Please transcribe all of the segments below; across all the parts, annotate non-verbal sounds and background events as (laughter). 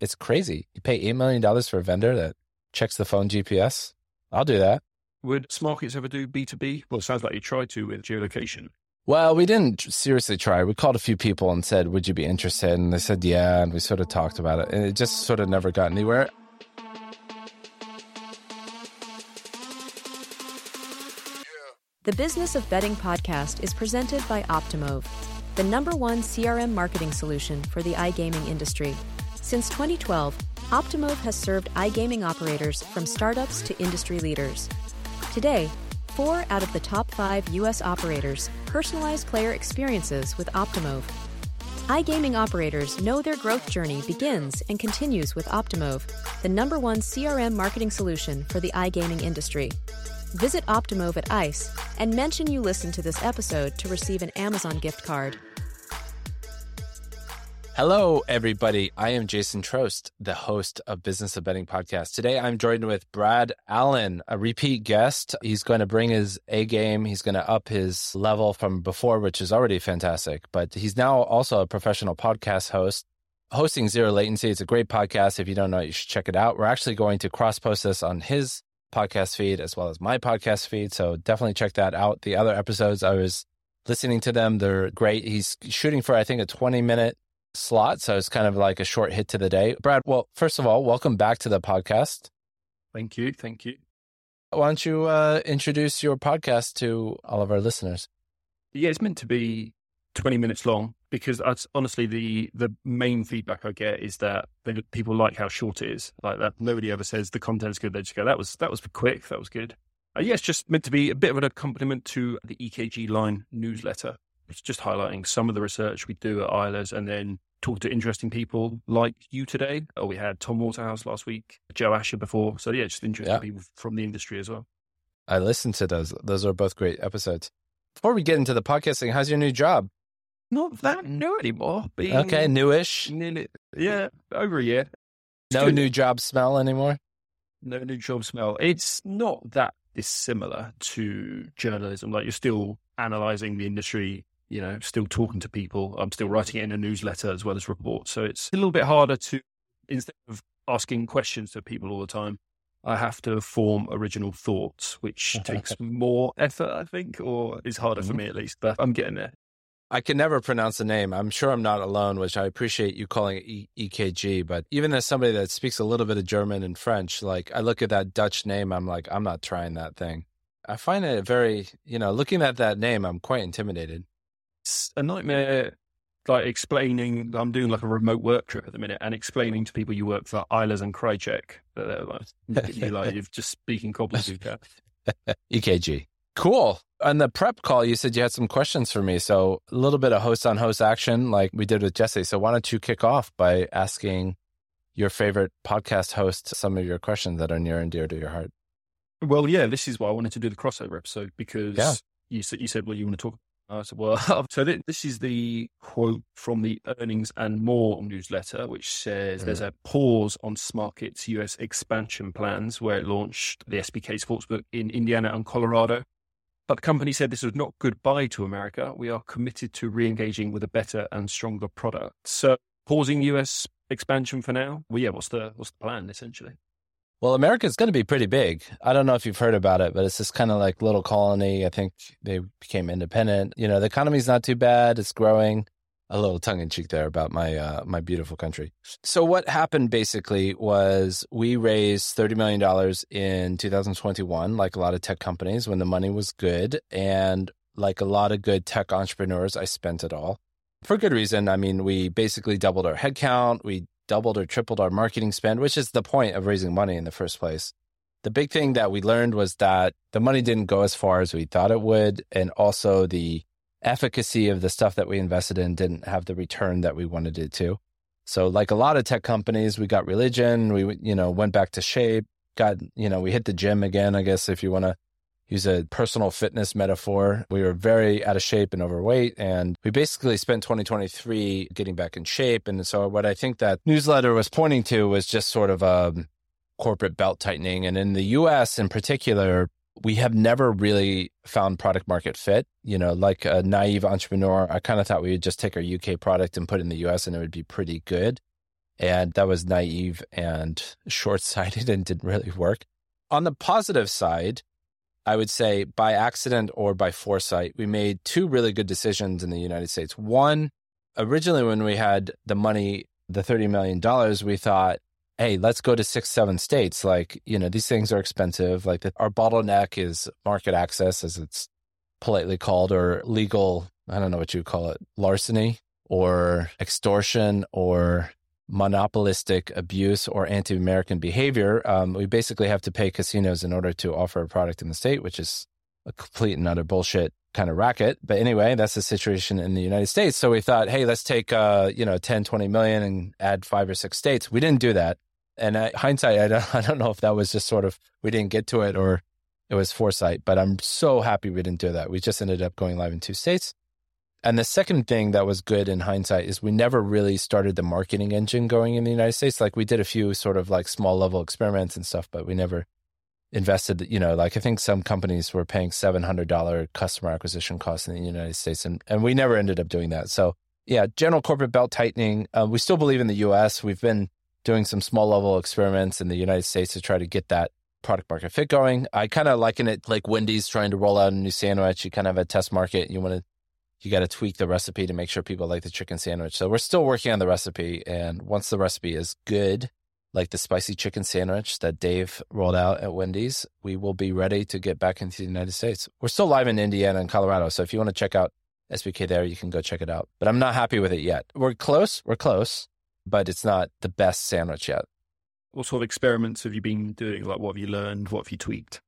It's crazy. You pay $8 million for a vendor that checks the phone GPS. I'll do that. Would Smarkets ever do B2B? Well, it sounds like you tried to with geolocation. Well, we didn't seriously try. We called a few people and said, Would you be interested? And they said, Yeah. And we sort of talked about it. And it just sort of never got anywhere. The Business of Betting podcast is presented by Optimove, the number one CRM marketing solution for the iGaming industry. Since 2012, Optimove has served iGaming operators from startups to industry leaders. Today, four out of the top five U.S. operators personalize player experiences with Optimove. iGaming operators know their growth journey begins and continues with Optimove, the number one CRM marketing solution for the iGaming industry. Visit Optimove at ICE and mention you listened to this episode to receive an Amazon gift card. Hello, everybody. I am Jason Trost, the host of Business of Betting podcast. Today, I'm joined with Brad Allen, a repeat guest. He's going to bring his A game. He's going to up his level from before, which is already fantastic. But he's now also a professional podcast host. Hosting Zero Latency. It's a great podcast. If you don't know it, you should check it out. We're actually going to cross post this on his podcast feed as well as my podcast feed. So definitely check that out. The other episodes, I was listening to them. They're great. He's shooting for, I think, a 20 minute slot. So it's kind of like a short hit to the day. Brad, well, first of all, welcome back to the podcast. Thank you. Thank you. Why don't you uh, introduce your podcast to all of our listeners? Yeah, it's meant to be 20 minutes long because that's honestly the the main feedback I get is that people like how short it is. Like that, nobody ever says the content's good. They just go, "That was that was quick. That was good." Uh, yeah, it's just meant to be a bit of an accompaniment to the EKG Line newsletter. It's just highlighting some of the research we do at Eilers and then talk to interesting people like you today. Or we had Tom Waterhouse last week, Joe Asher before. So yeah, just interesting yeah. people from the industry as well. I listened to those. Those are both great episodes. Before we get into the podcasting, how's your new job? Not that mm. new anymore. Being okay, newish. Nearly, yeah, over a year. It's no good. new job smell anymore. No new job smell. It's not that dissimilar to journalism. Like you're still analyzing the industry you know, still talking to people. I'm still writing it in a newsletter as well as reports. So it's a little bit harder to, instead of asking questions to people all the time, I have to form original thoughts, which takes (laughs) more effort, I think, or is harder mm-hmm. for me at least. But I'm getting there. I can never pronounce the name. I'm sure I'm not alone, which I appreciate you calling it e- EKG. But even as somebody that speaks a little bit of German and French, like I look at that Dutch name, I'm like, I'm not trying that thing. I find it very, you know, looking at that name, I'm quite intimidated it's a nightmare like explaining I'm doing like a remote work trip at the minute and explaining to people you work for Eilers and Krejcik that they're like, you like you're just speaking gobbledygook. EKG. (laughs) Cool. On the prep call, you said you had some questions for me. So a little bit of host on host action like we did with Jesse. So why don't you kick off by asking your favorite podcast host some of your questions that are near and dear to your heart? Well, yeah, this is why I wanted to do the crossover episode because yeah. you said you said well you want to talk Well, (laughs) so this is the quote from the Earnings and More newsletter, which says mm. there's a pause on Smarket's US expansion plans where it launched the SBK Sportsbook in Indiana and Colorado. But the company said this was not goodbye to America. We are committed to re engaging with a better and stronger product. So, pausing US expansion for now. Well, yeah, what's the, what's the plan essentially? Well, America's going to be pretty big. I don't know if you've heard about it, but it's this kind of like little colony. I think they became independent. You know, the economy's not too bad. It's growing. A little tongue in cheek there about my uh, my beautiful country. So what happened basically was we raised thirty million dollars in 2021, like a lot of tech companies, when the money was good, and like a lot of good tech entrepreneurs, I spent it all for good reason. I mean, we basically doubled our headcount. We doubled or tripled our marketing spend, which is the point of raising money in the first place. The big thing that we learned was that the money didn't go as far as we thought it would. And also the efficacy of the stuff that we invested in didn't have the return that we wanted it to. So like a lot of tech companies, we got religion, we, you know, went back to shape, got, you know, we hit the gym again, I guess, if you want to use a personal fitness metaphor. We were very out of shape and overweight, and we basically spent 2023 getting back in shape. And so, what I think that newsletter was pointing to was just sort of a corporate belt tightening. And in the US in particular, we have never really found product market fit. You know, like a naive entrepreneur, I kind of thought we would just take our UK product and put it in the US and it would be pretty good. And that was naive and (laughs) short sighted and didn't really work. On the positive side, I would say by accident or by foresight, we made two really good decisions in the United States. One, originally when we had the money, the $30 million, we thought, hey, let's go to six, seven states. Like, you know, these things are expensive. Like, the, our bottleneck is market access, as it's politely called, or legal, I don't know what you call it, larceny or extortion or monopolistic abuse or anti American behavior. Um, we basically have to pay casinos in order to offer a product in the state, which is a complete and utter bullshit kind of racket. But anyway, that's the situation in the United States. So we thought, hey, let's take, uh, you know, 10, 20 million and add five or six states. We didn't do that. And uh, hindsight, I don't, (laughs) I don't know if that was just sort of, we didn't get to it or it was foresight, but I'm so happy we didn't do that. We just ended up going live in two states. And the second thing that was good in hindsight is we never really started the marketing engine going in the United States. Like we did a few sort of like small level experiments and stuff, but we never invested, you know, like I think some companies were paying $700 customer acquisition costs in the United States. And, and we never ended up doing that. So yeah, general corporate belt tightening. Uh, we still believe in the US. We've been doing some small level experiments in the United States to try to get that product market fit going. I kind of liken it like Wendy's trying to roll out a new sandwich. You kind of have a test market. You want to you got to tweak the recipe to make sure people like the chicken sandwich. So we're still working on the recipe. And once the recipe is good, like the spicy chicken sandwich that Dave rolled out at Wendy's, we will be ready to get back into the United States. We're still live in Indiana and Colorado. So if you want to check out SBK there, you can go check it out. But I'm not happy with it yet. We're close. We're close, but it's not the best sandwich yet. What sort of experiments have you been doing? Like, what have you learned? What have you tweaked?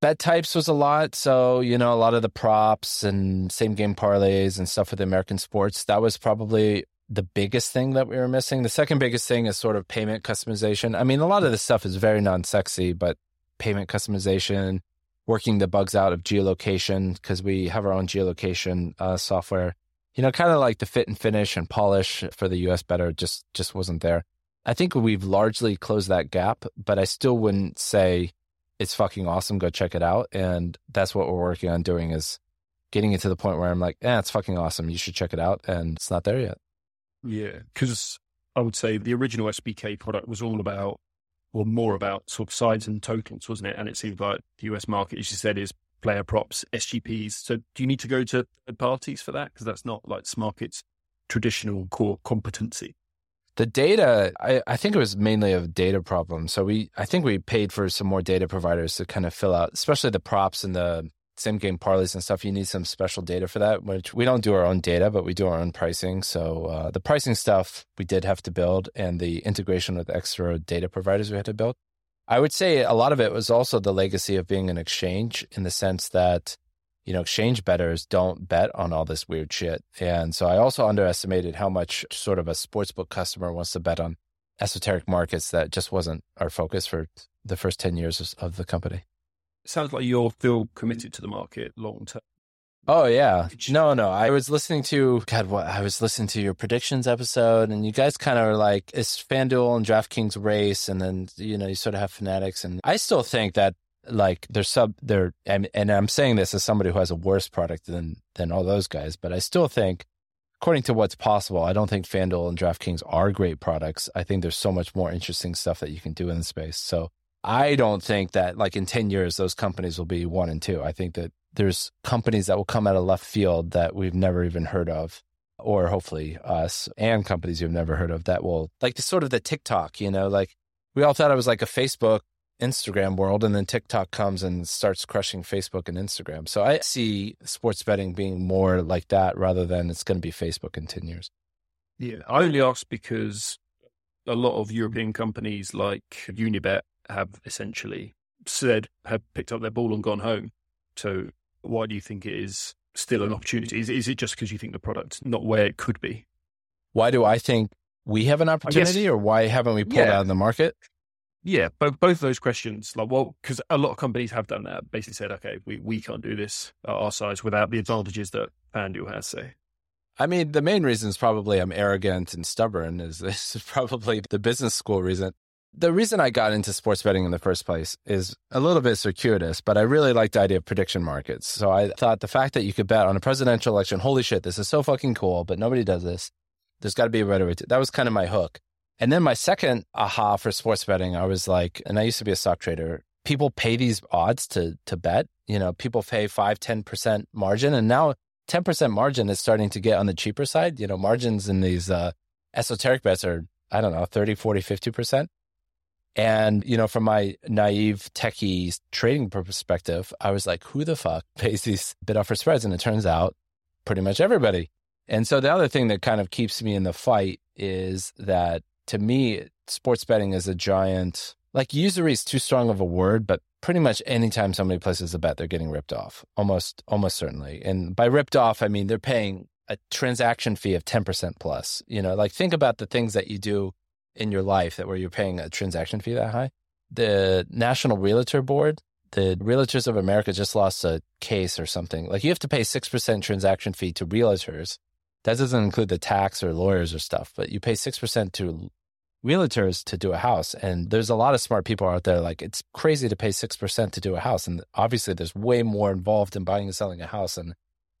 Bet types was a lot. So, you know, a lot of the props and same game parlays and stuff with American sports. That was probably the biggest thing that we were missing. The second biggest thing is sort of payment customization. I mean, a lot of this stuff is very non sexy, but payment customization, working the bugs out of geolocation, because we have our own geolocation uh, software. You know, kind of like the fit and finish and polish for the US better just just wasn't there. I think we've largely closed that gap, but I still wouldn't say it's fucking awesome. Go check it out. And that's what we're working on doing is getting it to the point where I'm like, yeah, it's fucking awesome. You should check it out. And it's not there yet. Yeah. Cause I would say the original SBK product was all about, or more about sort of sides and totals, wasn't it? And it seems like the US market, as you said, is player props, SGPs. So do you need to go to third parties for that? Because that's not like Smarket's traditional core competency. The data, I, I think it was mainly a data problem. So we, I think we paid for some more data providers to kind of fill out, especially the props and the same game parlays and stuff. You need some special data for that, which we don't do our own data, but we do our own pricing. So uh, the pricing stuff we did have to build, and the integration with extra data providers we had to build. I would say a lot of it was also the legacy of being an exchange in the sense that you know, exchange betters don't bet on all this weird shit. And so I also underestimated how much sort of a sportsbook customer wants to bet on esoteric markets that just wasn't our focus for the first 10 years of the company. Sounds like you're still committed to the market long term. Oh yeah. No, no. I was listening to God what I was listening to your predictions episode and you guys kind of were like it's FanDuel and DraftKings race and then you know you sort of have fanatics and I still think that like they're sub they're and, and I'm saying this as somebody who has a worse product than than all those guys, but I still think according to what's possible, I don't think FanDuel and DraftKings are great products. I think there's so much more interesting stuff that you can do in the space. So I don't think that like in 10 years those companies will be one and two. I think that there's companies that will come out of left field that we've never even heard of or hopefully us and companies you've never heard of that will like the sort of the TikTok, you know, like we all thought it was like a Facebook Instagram world, and then TikTok comes and starts crushing Facebook and Instagram. So I see sports betting being more like that rather than it's going to be Facebook in 10 years. Yeah, I only ask because a lot of European companies like Unibet have essentially said, have picked up their ball and gone home. So why do you think it is still an opportunity? Is, is it just because you think the product's not where it could be? Why do I think we have an opportunity, guess, or why haven't we pulled yeah. out of the market? Yeah, both both of those questions. Like, well, because a lot of companies have done that. Basically, said, okay, we, we can't do this at our size without the advantages that FanDuel has. Say, I mean, the main reason is probably I'm arrogant and stubborn. Is this (laughs) is probably the business school reason. The reason I got into sports betting in the first place is a little bit circuitous, but I really like the idea of prediction markets. So I thought the fact that you could bet on a presidential election, holy shit, this is so fucking cool, but nobody does this. There's got to be a better way to. That was kind of my hook. And then my second aha for sports betting, I was like, and I used to be a stock trader. People pay these odds to to bet. You know, people pay five, 10% margin. And now 10% margin is starting to get on the cheaper side. You know, margins in these uh, esoteric bets are, I don't know, 30, 40, 50%. And, you know, from my naive techie trading perspective, I was like, who the fuck (laughs) pays these bid offer spreads? And it turns out pretty much everybody. And so the other thing that kind of keeps me in the fight is that to me, sports betting is a giant, like usury is too strong of a word, but pretty much anytime somebody places a bet, they're getting ripped off, almost, almost certainly. And by ripped off, I mean they're paying a transaction fee of 10% plus. You know, like think about the things that you do in your life that where you're paying a transaction fee that high. The National Realtor Board, the Realtors of America just lost a case or something. Like you have to pay 6% transaction fee to realtors. That doesn't include the tax or lawyers or stuff, but you pay 6% to realtors to do a house. And there's a lot of smart people out there. Like it's crazy to pay 6% to do a house. And obviously there's way more involved in buying and selling a house than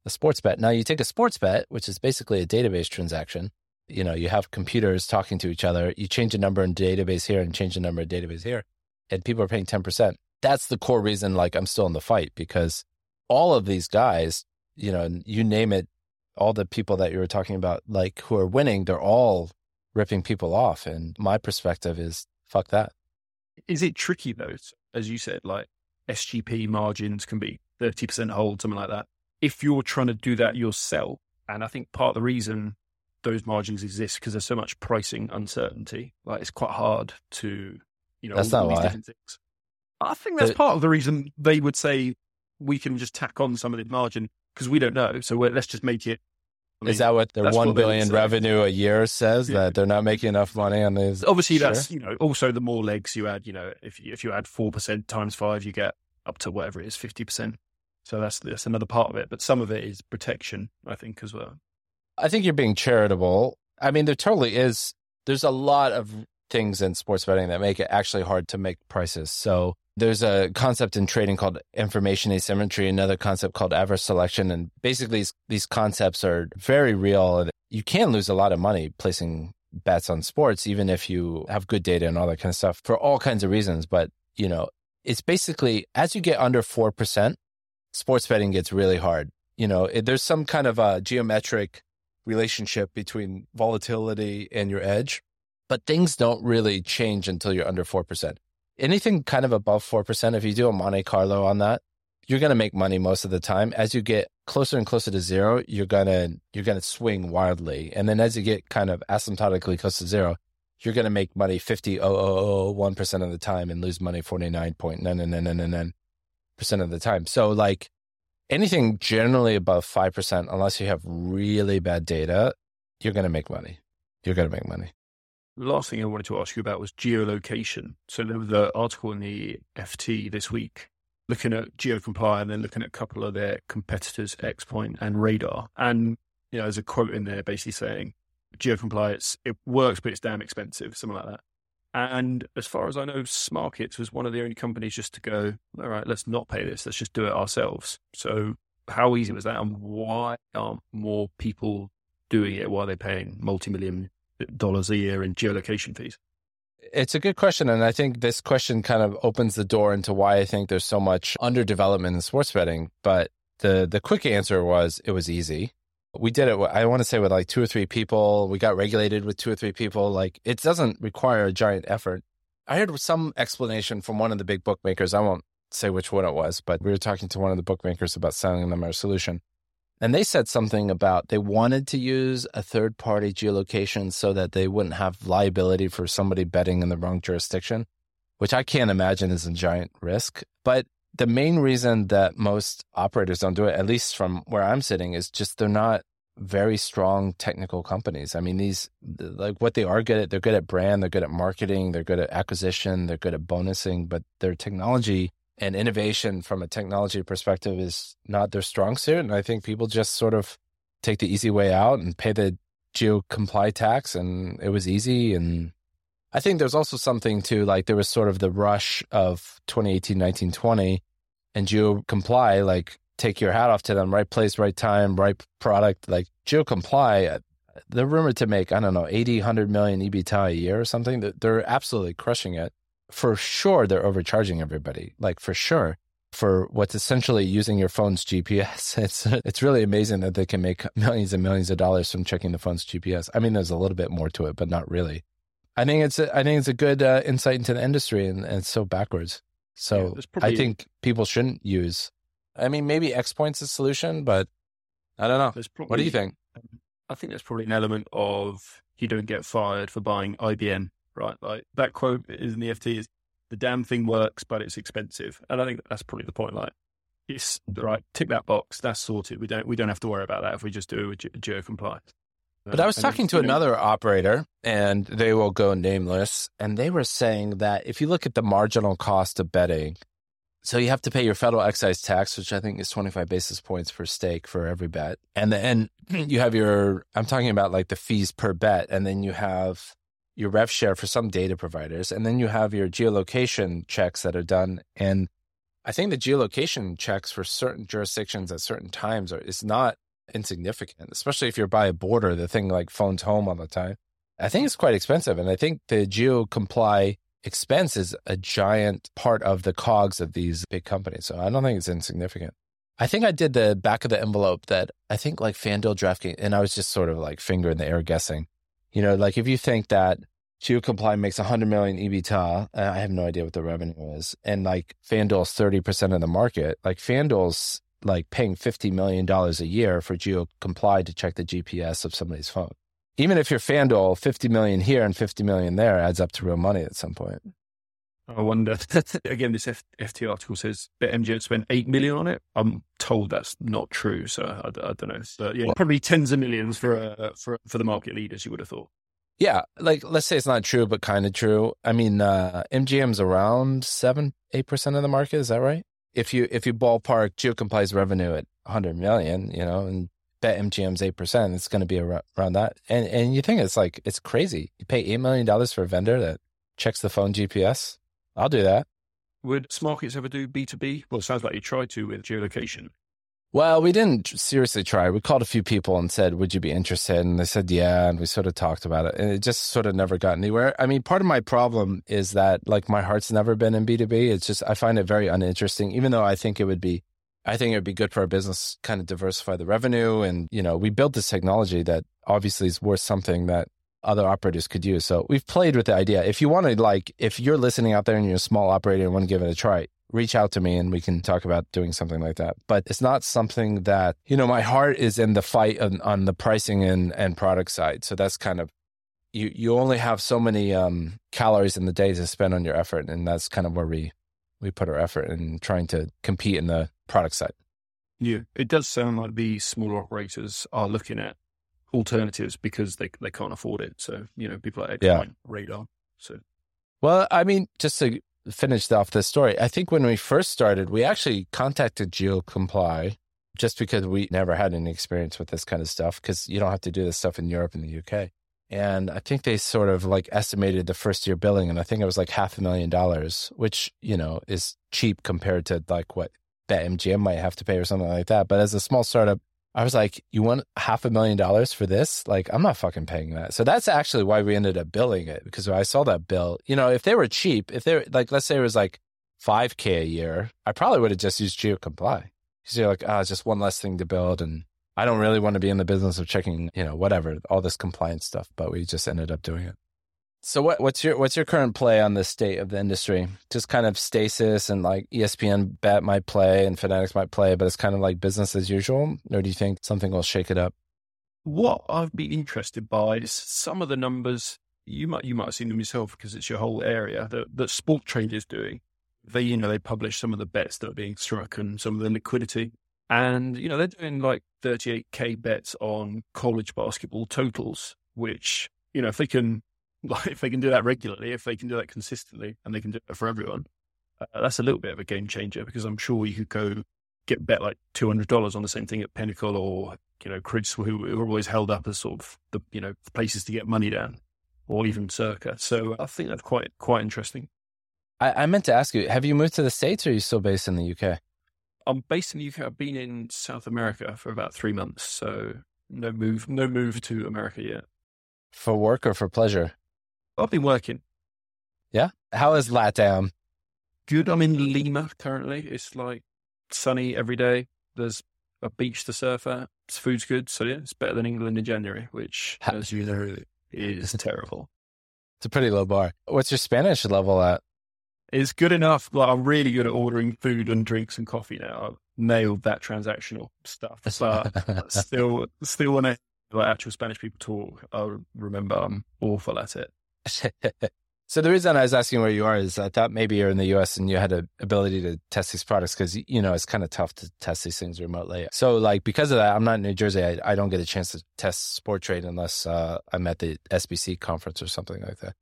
a sports bet. Now you take a sports bet, which is basically a database transaction you know, you have computers talking to each other. You change a number in database here and change a number in database here, and people are paying 10%. That's the core reason, like, I'm still in the fight because all of these guys, you know, you name it, all the people that you were talking about, like, who are winning, they're all ripping people off. And my perspective is fuck that. Is it tricky, though? As you said, like, SGP margins can be 30% hold, something like that. If you're trying to do that yourself, and I think part of the reason those margins exist because there's so much pricing uncertainty. Like it's quite hard to, you know, that's all, not all why. Things. I think that's part of the reason they would say we can just tack on some of the margin because we don't know. So let's just make it. I mean, Is that what their one billion revenue a year says? Yeah. That they're not making enough money on these? Obviously, sure. that's you know. Also, the more legs you add, you know, if if you add four percent times five, you get up to whatever it is, fifty percent. So that's that's another part of it. But some of it is protection, I think, as well. I think you're being charitable. I mean, there totally is. There's a lot of things in sports betting that make it actually hard to make prices. So there's a concept in trading called information asymmetry, another concept called adverse selection. And basically, these concepts are very real. You can lose a lot of money placing bets on sports, even if you have good data and all that kind of stuff for all kinds of reasons. But, you know, it's basically as you get under 4%, sports betting gets really hard. You know, it, there's some kind of a geometric relationship between volatility and your edge, but things don't really change until you're under 4%. Anything kind of above 4%, if you do a Monte Carlo on that, you're going to make money most of the time. As you get closer and closer to zero, you're going to you're going to swing wildly. And then as you get kind of asymptotically close to zero, you're going to make money 50.001% of the time and lose money 49.99999% of the time. So like anything generally above 5%, unless you have really bad data, you're going to make money. You're going to make money. Last thing I wanted to ask you about was geolocation. So there was an article in the FT this week looking at GeoComply and then looking at a couple of their competitors, Xpoint and Radar. And, you know, there's a quote in there basically saying, GeoComply, it works, but it's damn expensive, something like that. And as far as I know, Smarkets was one of the only companies just to go, all right, let's not pay this. Let's just do it ourselves. So how easy was that? And why aren't more people doing it? Why are they paying multi-million dollars a year in geolocation fees? It's a good question. And I think this question kind of opens the door into why I think there's so much underdevelopment in sports betting. But the, the quick answer was it was easy we did it i want to say with like two or three people we got regulated with two or three people like it doesn't require a giant effort i heard some explanation from one of the big bookmakers i won't say which one it was but we were talking to one of the bookmakers about selling them our solution and they said something about they wanted to use a third party geolocation so that they wouldn't have liability for somebody betting in the wrong jurisdiction which i can't imagine is a giant risk but the main reason that most operators don't do it, at least from where I'm sitting, is just they're not very strong technical companies. I mean, these like what they are good at, they're good at brand, they're good at marketing, they're good at acquisition, they're good at bonusing, but their technology and innovation from a technology perspective is not their strong suit. And I think people just sort of take the easy way out and pay the GeoComply tax and it was easy and I think there's also something too, like there was sort of the rush of 2018, 19, 20, and GeoComply, like take your hat off to them, right place, right time, right product. Like GeoComply, uh, they're rumored to make, I don't know, 80, 100 million EBITDA a year or something. They're absolutely crushing it. For sure, they're overcharging everybody, like for sure. For what's essentially using your phone's GPS, (laughs) it's it's really amazing that they can make millions and millions of dollars from checking the phone's GPS. I mean, there's a little bit more to it, but not really. I think it's a, I think it's a good uh, insight into the industry, and, and it's so backwards. So yeah, probably, I think people shouldn't use. I mean, maybe Xpoint's a solution, but I don't know. Probably, what do you think? I think there's probably an element of you don't get fired for buying IBM, right? Like that quote is in the FT is the damn thing works, but it's expensive, and I think that's probably the point. Like, it's right, tick that box, that's sorted. We don't we don't have to worry about that if we just do it with a geo compliance. But I was talking to another operator, and they will go nameless, and they were saying that if you look at the marginal cost of betting, so you have to pay your federal excise tax, which I think is 25 basis points per stake for every bet. And then (clears throat) you have your, I'm talking about like the fees per bet. And then you have your rev share for some data providers. And then you have your geolocation checks that are done. And I think the geolocation checks for certain jurisdictions at certain times are, is not insignificant, especially if you're by a border, the thing like phones home all the time. I think it's quite expensive. And I think the GeoComply expense is a giant part of the cogs of these big companies. So I don't think it's insignificant. I think I did the back of the envelope that I think like FanDuel, DraftKings, and I was just sort of like finger in the air guessing. You know, like if you think that GeoComply makes 100 million EBITDA, uh, I have no idea what the revenue is, and like FanDuel's 30% of the market, like FanDuel's like paying $50 million a year for GeoComply to check the GPS of somebody's phone. Even if you're FanDuel, 50 million here and 50 million there adds up to real money at some point. I wonder. (laughs) Again, this F- FT article says BetMGM spent eight million on it. I'm told that's not true, so I, I don't know. But yeah, well, probably tens of millions for uh, for for the market leaders. You would have thought. Yeah, like let's say it's not true, but kind of true. I mean, uh, MGM's around seven, eight percent of the market. Is that right? if you if you ballpark GeoComply's revenue at 100 million, you know, and BetMGM's eight percent, it's going to be around, around that. And and you think it's like it's crazy. You pay eight million dollars for a vendor that checks the phone GPS. I'll do that. Would Smarkets ever do B two B? Well, it sounds like you tried to with geolocation. Well, we didn't seriously try. We called a few people and said, "Would you be interested?" And they said, "Yeah." And we sort of talked about it, and it just sort of never got anywhere. I mean, part of my problem is that like my heart's never been in B two B. It's just I find it very uninteresting, even though I think it would be, I think it would be good for our business, kind of diversify the revenue, and you know, we built this technology that obviously is worth something that other operators could use. So we've played with the idea. If you want to, like, if you're listening out there and you're a small operator and want to give it a try, reach out to me and we can talk about doing something like that. But it's not something that, you know, my heart is in the fight on, on the pricing and, and product side. So that's kind of, you, you only have so many um, calories in the day to spend on your effort. And that's kind of where we, we put our effort in trying to compete in the product side. Yeah, it does sound like these smaller operators are looking at alternatives because they they can't afford it. So you know, people like yeah. radar. So, well, I mean, just to finish off this story, I think when we first started, we actually contacted GeoComply just because we never had any experience with this kind of stuff because you don't have to do this stuff in Europe and the UK. And I think they sort of like estimated the first year billing, and I think it was like half a million dollars, which, you know, is cheap compared to like what BetMGM might have to pay or something like that. But as a small startup, I was like, you want half a million dollars for this? Like, I'm not fucking paying that. So that's actually why we ended up billing it because I saw that bill. You know, if they were cheap, if they're like, let's say it was like 5K a year, I probably would have just used GeoComply. Because you're like, ah, oh, it's just one less thing to build. And I don't really want to be in the business of checking, you know, whatever, all this compliance stuff. But we just ended up doing it. So what, what's your what's your current play on the state of the industry? Just kind of stasis and like ESPN bet might play and Fanatics might play, but it's kind of like business as usual. Or do you think something will shake it up? What I've been interested by is some of the numbers you might you might have seen them yourself because it's your whole area that that Sporttrade is doing. They you know they publish some of the bets that are being struck and some of the liquidity, and you know they're doing like 38k bets on college basketball totals, which you know if they can (laughs) like if they can do that regularly, if they can do that consistently, and they can do it for everyone, uh, that's a little bit of a game changer because I'm sure you could go get bet like two hundred dollars on the same thing at Pinnacle or you know Crits, who are always held up as sort of the you know places to get money down, or even Circa. So I think that's quite quite interesting. I, I meant to ask you: Have you moved to the states, or are you still based in the UK? I'm based in the UK. I've been in South America for about three months, so no move, no move to America yet. For work or for pleasure? I've been working. Yeah. How is LATAM? Um? Good. I'm in Lima currently. It's like sunny every day. There's a beach to surf at. It's food's good. So yeah, it's better than England in January, which, as you know, is (laughs) terrible. It's a pretty low bar. What's your Spanish level at? It's good enough. Like I'm really good at ordering food and drinks and coffee now. I've nailed that transactional stuff, (laughs) but still, still when I like actual Spanish people talk, I remember I'm awful at it. So the reason I was asking where you are is I thought maybe you're in the US and you had an ability to test these products because you know it's kind of tough to test these things remotely. So like because of that, I'm not in New Jersey. I, I don't get a chance to test Sporttrade unless uh, I'm at the SBC conference or something like that.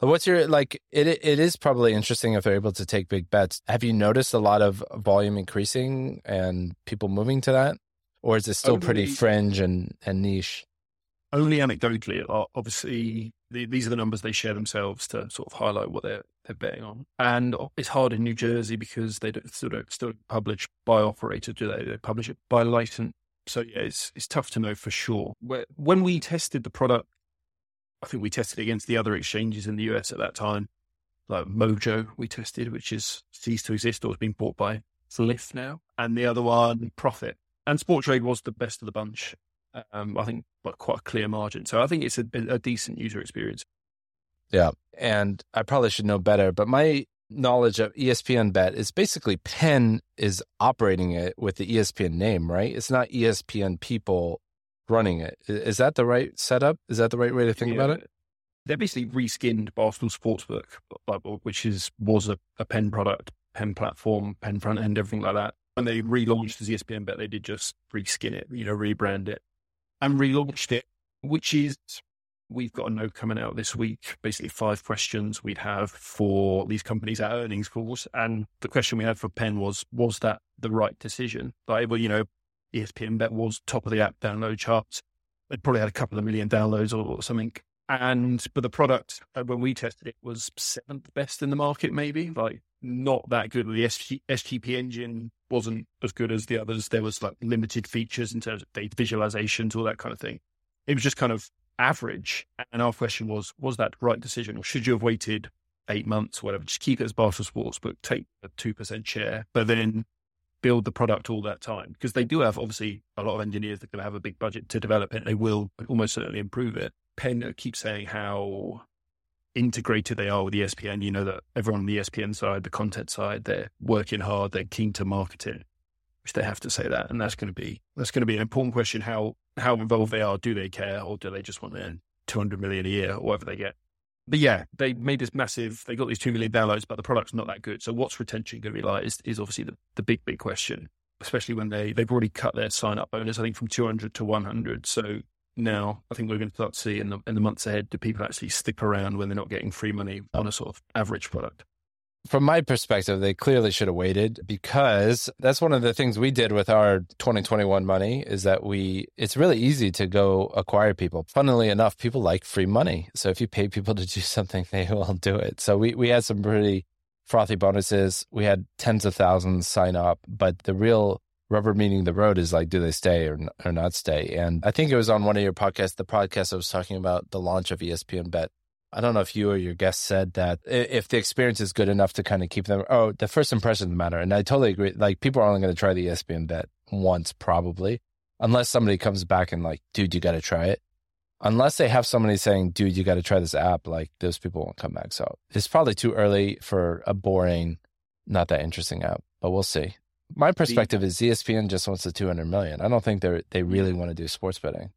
But what's your like? It it is probably interesting if they're able to take big bets. Have you noticed a lot of volume increasing and people moving to that, or is it still only, pretty fringe and and niche? Only anecdotally. Obviously, the, these are the numbers they share themselves to sort of highlight what they're they're betting on. And it's hard in New Jersey because they don't, still don't still publish by operator, do they? They publish it by license. So yeah, it's it's tough to know for sure. When we tested the product I think we tested against the other exchanges in the US at that time, like Mojo, we tested, which is ceased to exist or has been bought by Fliff now, and the other one, Prophet. And Sporttrade was the best of the bunch. Um, I think by quite a clear margin. So I think it's a, a decent user experience. Yeah, and I probably should know better, but my knowledge of ESPN Bet is basically Penn is operating it with the ESPN name, right? It's not ESPN people running it. Is that the right setup? Is that the right way to think yeah. about it? They're basically reskinned Barstool Sportsbook, which is was a, a Penn product, Penn platform, Penn front end, everything like that. When they relaunched as ESPN Bet, they did just reskin it, you know, rebrand it, and relaunched it, which is we've got a note coming out this week, basically five questions we'd have for these companies at earnings calls. And the question we had for Penn was, was that the right decision? Like, well, you know, ESPN Bet was top of the app download charts. It probably had a couple of million downloads or, something. And but the product uh, when we tested it was seventh best in the market, maybe like not that good. The SGP engine wasn't as good as the others. There was like limited features in terms of data visualizations, all that kind of thing. It was just kind of average. And our question was, was that the right decision, or should you have waited eight months, whatever? Just keep it as Barstool Sports, but take a two percent share, but then build the product all that time because they do have obviously a lot of engineers that to have a big budget to develop it. They will almost certainly improve it. Penn keeps saying how integrated they are with ESPN. You know that everyone on the ESPN side, the content side, they're working hard. They're keen to market it, which they have to say that, and that's going to be that's going to be an important question. How how involved they are? Do they care, or do they just want their two hundred million a year or whatever they get? but yeah, they made this massive. They got these two million downloads, but the product's not that good. So what's retention going to be like? Is, is obviously the, the big big question. Especially when they they've already cut their sign up bonus, I think from two hundred to one hundred. So now I think we're going to start to see in the in the months ahead, do people actually stick around when they're not getting free money oh. on a sort of average product? from my perspective, they clearly should have waited because that's one of the things we did with our 2021 money is that we, it's really easy to go acquire people. Funnily enough, people like free money. So if you pay people (laughs) to do something, they will do it. So we, we had some pretty frothy bonuses. We had tens of thousands sign up, but the real rubber meeting the road is like, do they stay or, or not stay? And I think it was on one of your podcasts, the podcast I was talking about the launch of ESPN Bet I don't know if you or your guest said that if the experience is good enough to kind of keep them, oh, the first impressions matter. And I totally agree. Like people are only going to try the ESPN bet once, probably, unless somebody comes back and like, dude, you got to try it. Unless they have somebody saying, dude, you got to try this app, like those people won't come back. So it's probably too early for a boring, not that interesting app, but we'll see. My perspective is ESPN just wants the 200 million. I don't think they they really want to do sports betting.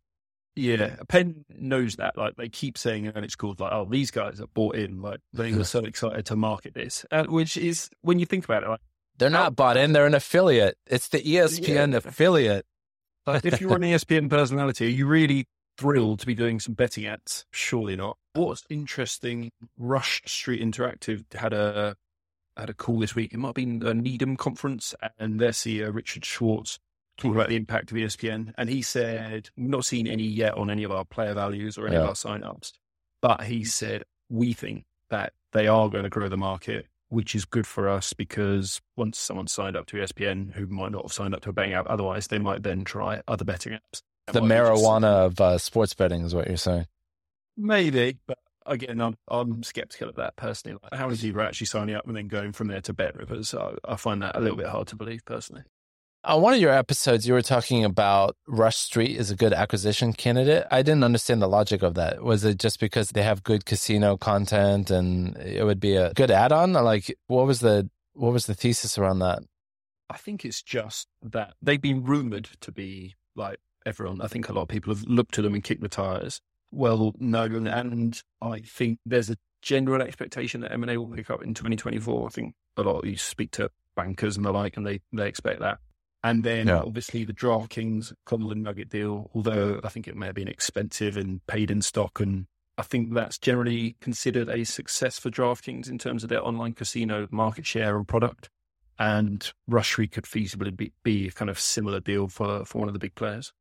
Yeah, Penn knows that. Like they keep saying, and it's called like, oh, these guys are bought in. Like they were (laughs) so excited to market this, uh, which is when you think about it, like they're not bought in; they're an affiliate. It's the ESPN yeah. affiliate. But if you're an ESPN personality, are you really thrilled to be doing some betting ads? Surely not. What's interesting? Rush Street Interactive had a had a call this week. It might have been a Needham conference, and their CEO Richard Schwartz talking about the impact of ESPN, and he said, We've not seen any yet on any of our player values or any yeah. of our signups, but he said, We think that they are going to grow the market, which is good for us because once someone signed up to ESPN who might not have signed up to a betting app otherwise, they might then try other betting apps. The marijuana just, of uh, sports betting is what you're saying. Maybe, but again, I'm I'm skeptical of that personally. Like, how is you actually signing up and then going from there to BetRivers? I, I find that a little bit hard to believe personally. On one of your episodes, you were talking about Rush Street is a good acquisition candidate. I didn't understand the logic of that. Was it just because they have good casino content and it would be a good add-on? Like, what was the what was the thesis around that? I think it's just that they've been rumored to be like everyone. I think a lot of people have looked to them and kicked the tires. Well known, and I think there's a general expectation that M&A will pick up in 2024. I think a lot of you speak to bankers and the like, and they, they expect that. And then yeah. obviously the DraftKings Golden Nugget deal, although I think it may have been expensive and paid in stock. And I think that's generally considered a success for DraftKings in terms of their online casino market share and product. And Rush could feasibly be, be a kind of similar deal for, for one of the big players.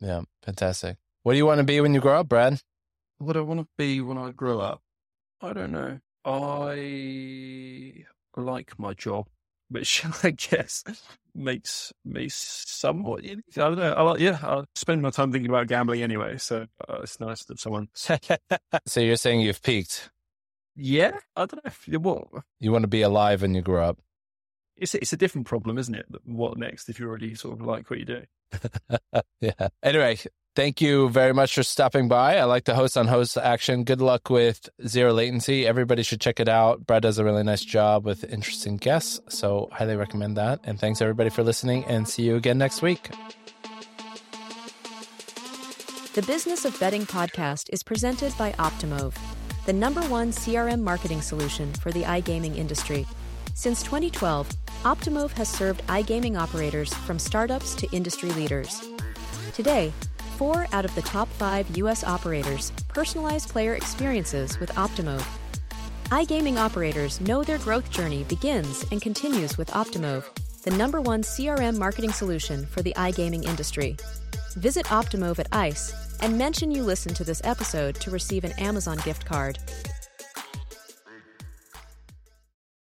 Yeah, fantastic. What do you want to be when you grow up, Brad? What do I want to be when I grow up? I don't know. I like my job which (laughs) I guess makes me somewhat. I don't know. I like, yeah, I spend my time thinking about gambling anyway, so uh, it's nice that someone. (laughs) so you're saying you've peaked? Yeah, I don't know. If, what you want to be alive when you grow up? It's it's a different problem, isn't it? What next if you already sort of like what you do? (laughs) yeah. Anyway, Thank you very much for stopping by. I like the host on host action. Good luck with zero latency. Everybody should check it out. Brad does a really nice job with interesting guests. So, highly recommend that. And thanks everybody for listening and see you again next week. The Business of Betting podcast is presented by Optimove, the number one CRM marketing solution for the iGaming industry. Since 2012, Optimove has served iGaming operators from startups to industry leaders. Today, Four out of the top five U.S. operators personalize player experiences with Optimove. iGaming operators know their growth journey begins and continues with Optimove, the number one CRM marketing solution for the iGaming industry. Visit Optimove at ICE and mention you listened to this episode to receive an Amazon gift card.